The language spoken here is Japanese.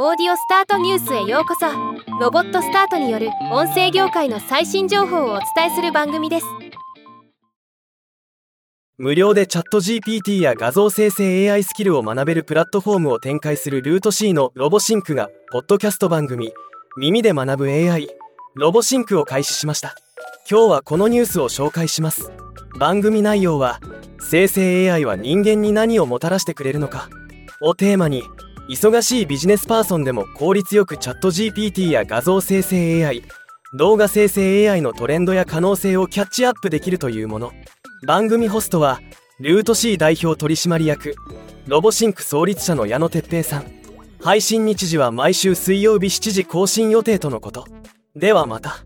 オーディオスタートニュースへようこそ。ロボットスタートによる音声業界の最新情報をお伝えする番組です。無料でチャット GPT や画像生成 AI スキルを学べるプラットフォームを展開するルート C のロボシンクがポッドキャスト番組耳で学ぶ AI ロボシンクを開始しました。今日はこのニュースを紹介します。番組内容は生成 AI は人間に何をもたらしてくれるのか。をテーマに忙しいビジネスパーソンでも効率よくチャット GPT や画像生成 AI 動画生成 AI のトレンドや可能性をキャッチアップできるというもの。番組ホストはルート C 代表取締役ロボシンク創立者の矢野哲平さん。配信日時は毎週水曜日7時更新予定とのこと。ではまた。